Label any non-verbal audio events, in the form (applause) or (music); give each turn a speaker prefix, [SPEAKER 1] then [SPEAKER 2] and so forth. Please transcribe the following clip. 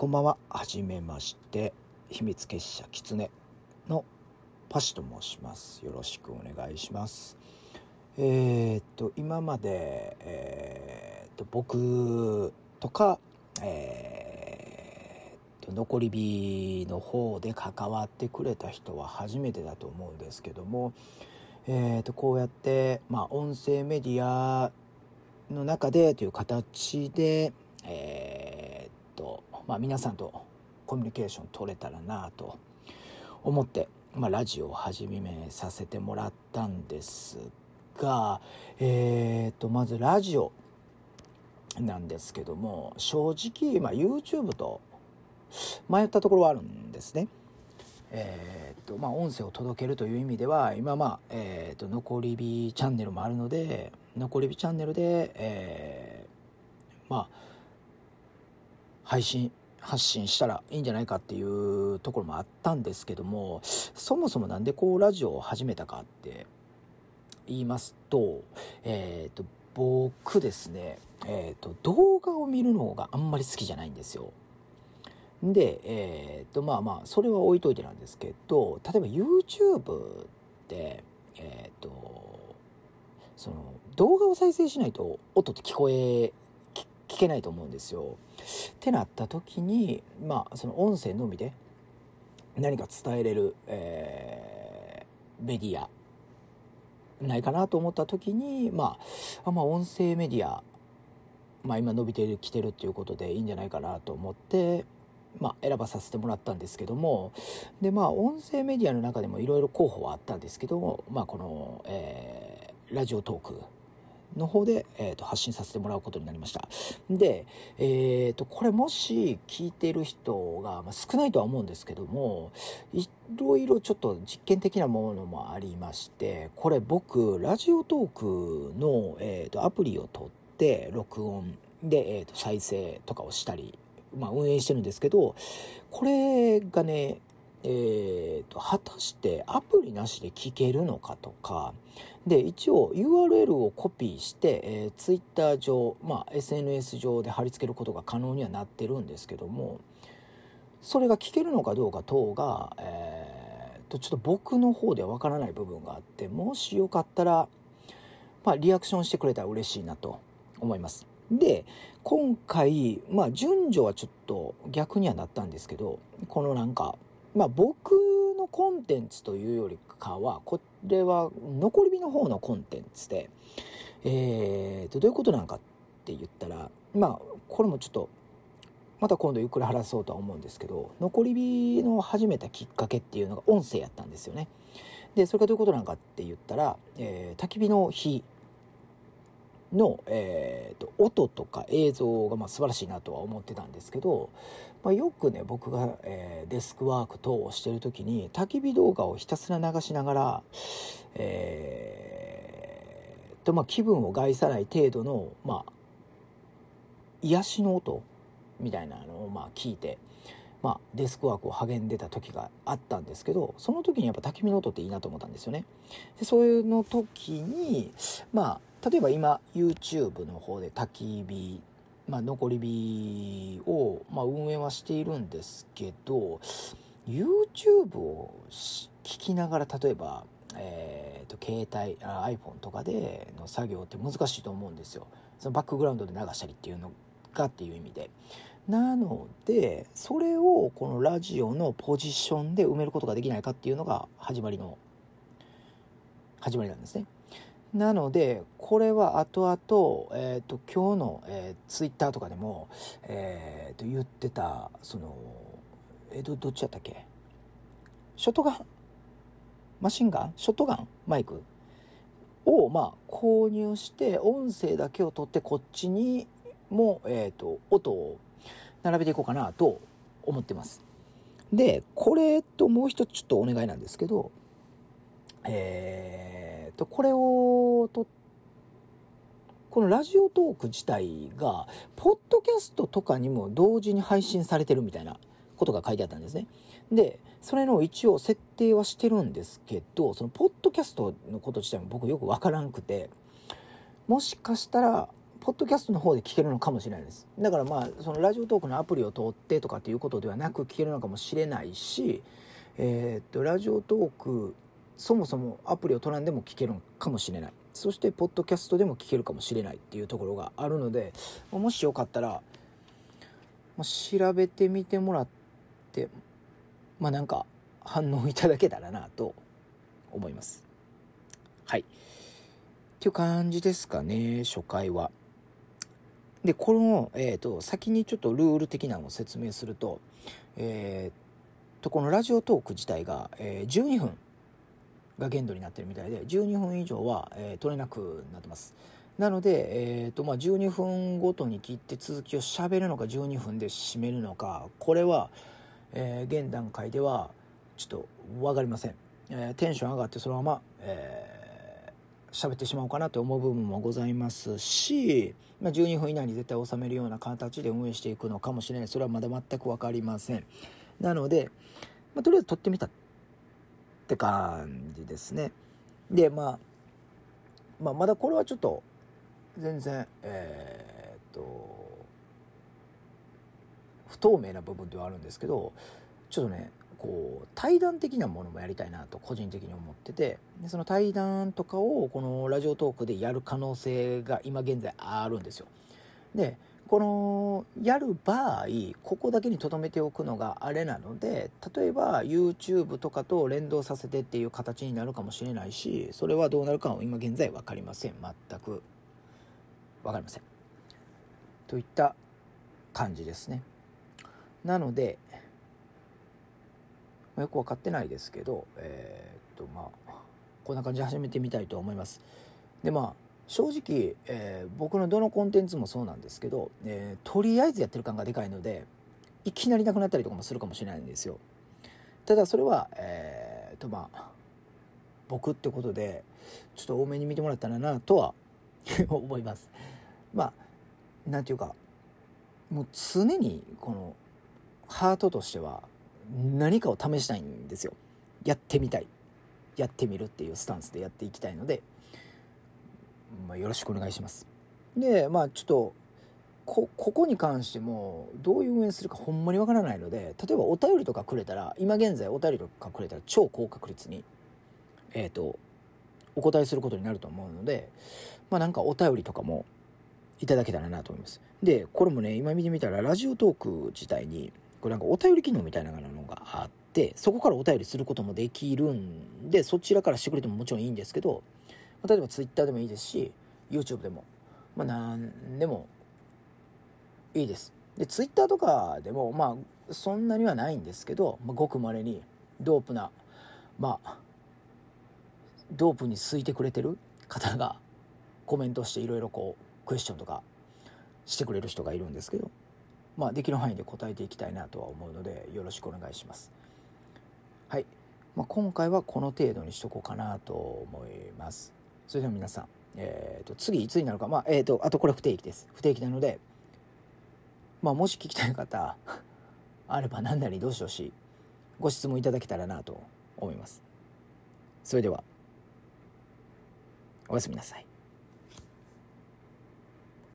[SPEAKER 1] こんばんは。はじめまして。秘密結社キツネのパシと申します。よろしくお願いします。えーっと、今まで、えーっと、僕とか、えーっと、残り火の方で関わってくれた人は初めてだと思うんですけども、えーっと、こうやって、まあ、音声メディアの中でという形で、えー、まあ、皆さんとコミュニケーション取れたらなと思って、まあ、ラジオを始めさせてもらったんですが、えーっと、まずラジオなんですけども、正直、まあ、YouTube と迷ったところはあるんですね。えーっと、まあ、音声を届けるという意味では、今、まあ、えーっと、残り火チャンネルもあるので、残り火チャンネルで、えーまあ、配信、発信したらいいんじゃないかっていうところもあったんですけども、そもそもなんでこうラジオを始めたかって言いますと、えっ、と、僕ですね、えっ、と、動画を見るのがあんまり好きじゃないんですよ。で、えっ、と、まあまあ、それは置いといてなんですけど、例えば YouTube って、えっ、と、その、動画を再生しないと音って聞こえ、聞けないと思うんですよ。ってなった時に、まあ、その音声のみで何か伝えれる、えーメディア、ないかなと思った時に、まあ、あまあ、音声メディア、まあ、今伸びてきてるっていうことでいいんじゃないかなと思って、まあ、選ばさせてもらったんですけども、で、まあ、音声メディアの中でもいろいろ候補はあったんですけども、まあ、この、えーラジオトークの方で、えーと発信させてもらうことになりました。で、えっ、と、これもし聞いてる人が、まあ、少ないとは思うんですけども、いろいろちょっと実験的なものもありまして、これ僕、ラジオトークの、えーとアプリを取って、録音で、えーと再生とかをしたり、まあ、運営してるんですけど、これがね、えーと、果たしてアプリなしで聞けるのかとか、で、一応 URL をコピーして、えー、Twitter 上、まあ、SNS 上で貼り付けることが可能にはなってるんですけども、それが聞けるのかどうか等が、えーと、ちょっと僕の方ではわからない部分があって、もしよかったら、まあ、リアクションしてくれたら嬉しいなと思います。で、今回、まあ、順序はちょっと逆にはなったんですけど、このなんか、まあ、僕のコンテンツというよりかは、これは残り火の方のコンテンツで、えーと、どういうことなのかって言ったら、まあ、これもちょっと、また今度ゆっくり話そうとは思うんですけど、残り火の始めたきっかけっていうのが音声やったんですよね。で、それがどういうことなのかって言ったら、えー、焚き火の火の、えー、と音とか映像がまあ素晴らしいなとは思ってたんですけど、まあ、よくね僕が、えーデスクワーク等をしてる時に焚き火動画をひたすら流しながら、えーとまあ、気分を害さない程度の、まあ、癒しの音みたいなのをまあ聞いて、まあ、デスクワークを励んでた時があったんですけどその時にやっぱ焚き火の音っていいなと思ったんですよね。でそういうの時にまあ例えば今 YouTube の方で焚き火まあ、残り火を、まあ、運営はしているんですけど YouTube を聞きながら例えば、えー、と携帯あ iPhone とかでの作業って難しいと思うんですよ。そのバックグラウンドで流したりっていうのがっていう意味で。なのでそれをこのラジオのポジションで埋めることができないかっていうのが始まりの始まりなんですね。なので、これは後々、えっ、と、今日の、えー、ツイッターとかでも、えっ、と、言ってた、その、えー、ど、どっちやったっけ？ショットガン？マシンガン？ショットガン？マイク？を、まあ、購入して、音声だけを取って、こっちにも、えっ、と、音を並べていこうかなと思ってます。で、これともう一つちょっとお願いなんですけど、えー、と、これをと、このラジオトーク自体が、ポッドキャストとかにも同時に配信されてるみたいなことが書いてあったんですね。で、それの一応設定はしてるんですけど、そのポッドキャストのこと自体も僕よくわからんくて、もしかしたら、ポッドキャストの方で聞けるのかもしれないですだからまあそのラジオトークのアプリを通ってとかっていうことではなく聞けるのかもしれないしえー、っとラジオトークそもそもアプリを取らんでも聞けるのかもしれない。そしてポッドキャストでも聞けるかもしれないっていうところがあるのでもしよかったら調べてみてもらってまあなんか反応いただけたらなと思います。はい。っていう感じですかね初回は。でこの、えーと、先にちょっとルール的なのを説明すると,、えーと、このラジオトーク自体が、えー、12分が限度になってるみたいで12分以上は、えー、取れなくなってます。なので、えーとまあ、12分ごとに切って続きをしゃべるのか12分で締めるのかこれは、えー、現段階ではちょっと分かりません、えー、テンション上がってそのまま、えー喋ってしまおうかなと思う部分もございますし、まあ、12分以内に絶対収めるような形で運営していくのかもしれない。それはまだ全く分かりません。なので、まあ、とりあえず撮ってみた。って感じですね。で、まあ、まあまだこれはちょっと全然えー、っと不透明な部分ではあるんですけどちょっとねこう対談的なものもやりたいなと個人的に思っててでその対談とかをこのラジオトークでやる可能性が今現在あるんですよ。でこのやる場合ここだけに留めておくのがあれなので例えば YouTube とかと連動させてっていう形になるかもしれないしそれはどうなるかは今現在分かりません。全く分かりません。といった感じですね。なのでよく分かってないですけど、えー、っとまあこんな感じで始めてみたいと思います。でまあ正直、えー、僕のどのコンテンツもそうなんですけど、えー、とりあえずやってる感がでかいのでいきなりなくなったりとかもするかもしれないんですよ。ただそれはえー、とまあ僕ってことでちょっと多めに見てもらったらなとは (laughs) 思います。まあなんていうかもう常にこのハートとしては何かを試したいんですよやってみたいやってみるっていうスタンスでやっていきたいので、まあ、よろしくお願いします。でまあちょっとこここに関してもどういう運営するかほんまにわからないので例えばお便りとかくれたら今現在お便りとかくれたら超高確率にえっ、ー、とお答えすることになると思うのでまあなんかお便りとかもいただけたらなと思います。でこれもね今見てみたらラジオトーク自体にこれなんかお便り機能みたいなのがあってそこからお便りすることもできるんでそちらからしてくれてももちろんいいんですけど例えば Twitter でもいいですし YouTube でもまあ何でもいいですで Twitter とかでもまあそんなにはないんですけど、まあ、ごくまれにドープなまあドープにすいてくれてる方がコメントしていろいろこうクエスチョンとかしてくれる人がいるんですけどまあ、できる範囲で答えていきたいなとは思うのでよろしくお願いします。はい、まあ、今回はこの程度にしとこうかなと思います。それでは皆さん、えーと、次いつになるか、まあえーと、あとこれ不定期です。不定期なので、まあ、もし聞きたい方 (laughs) あれば何なりどうしようしご質問いただけたらなと思います。それではおやすみなさい。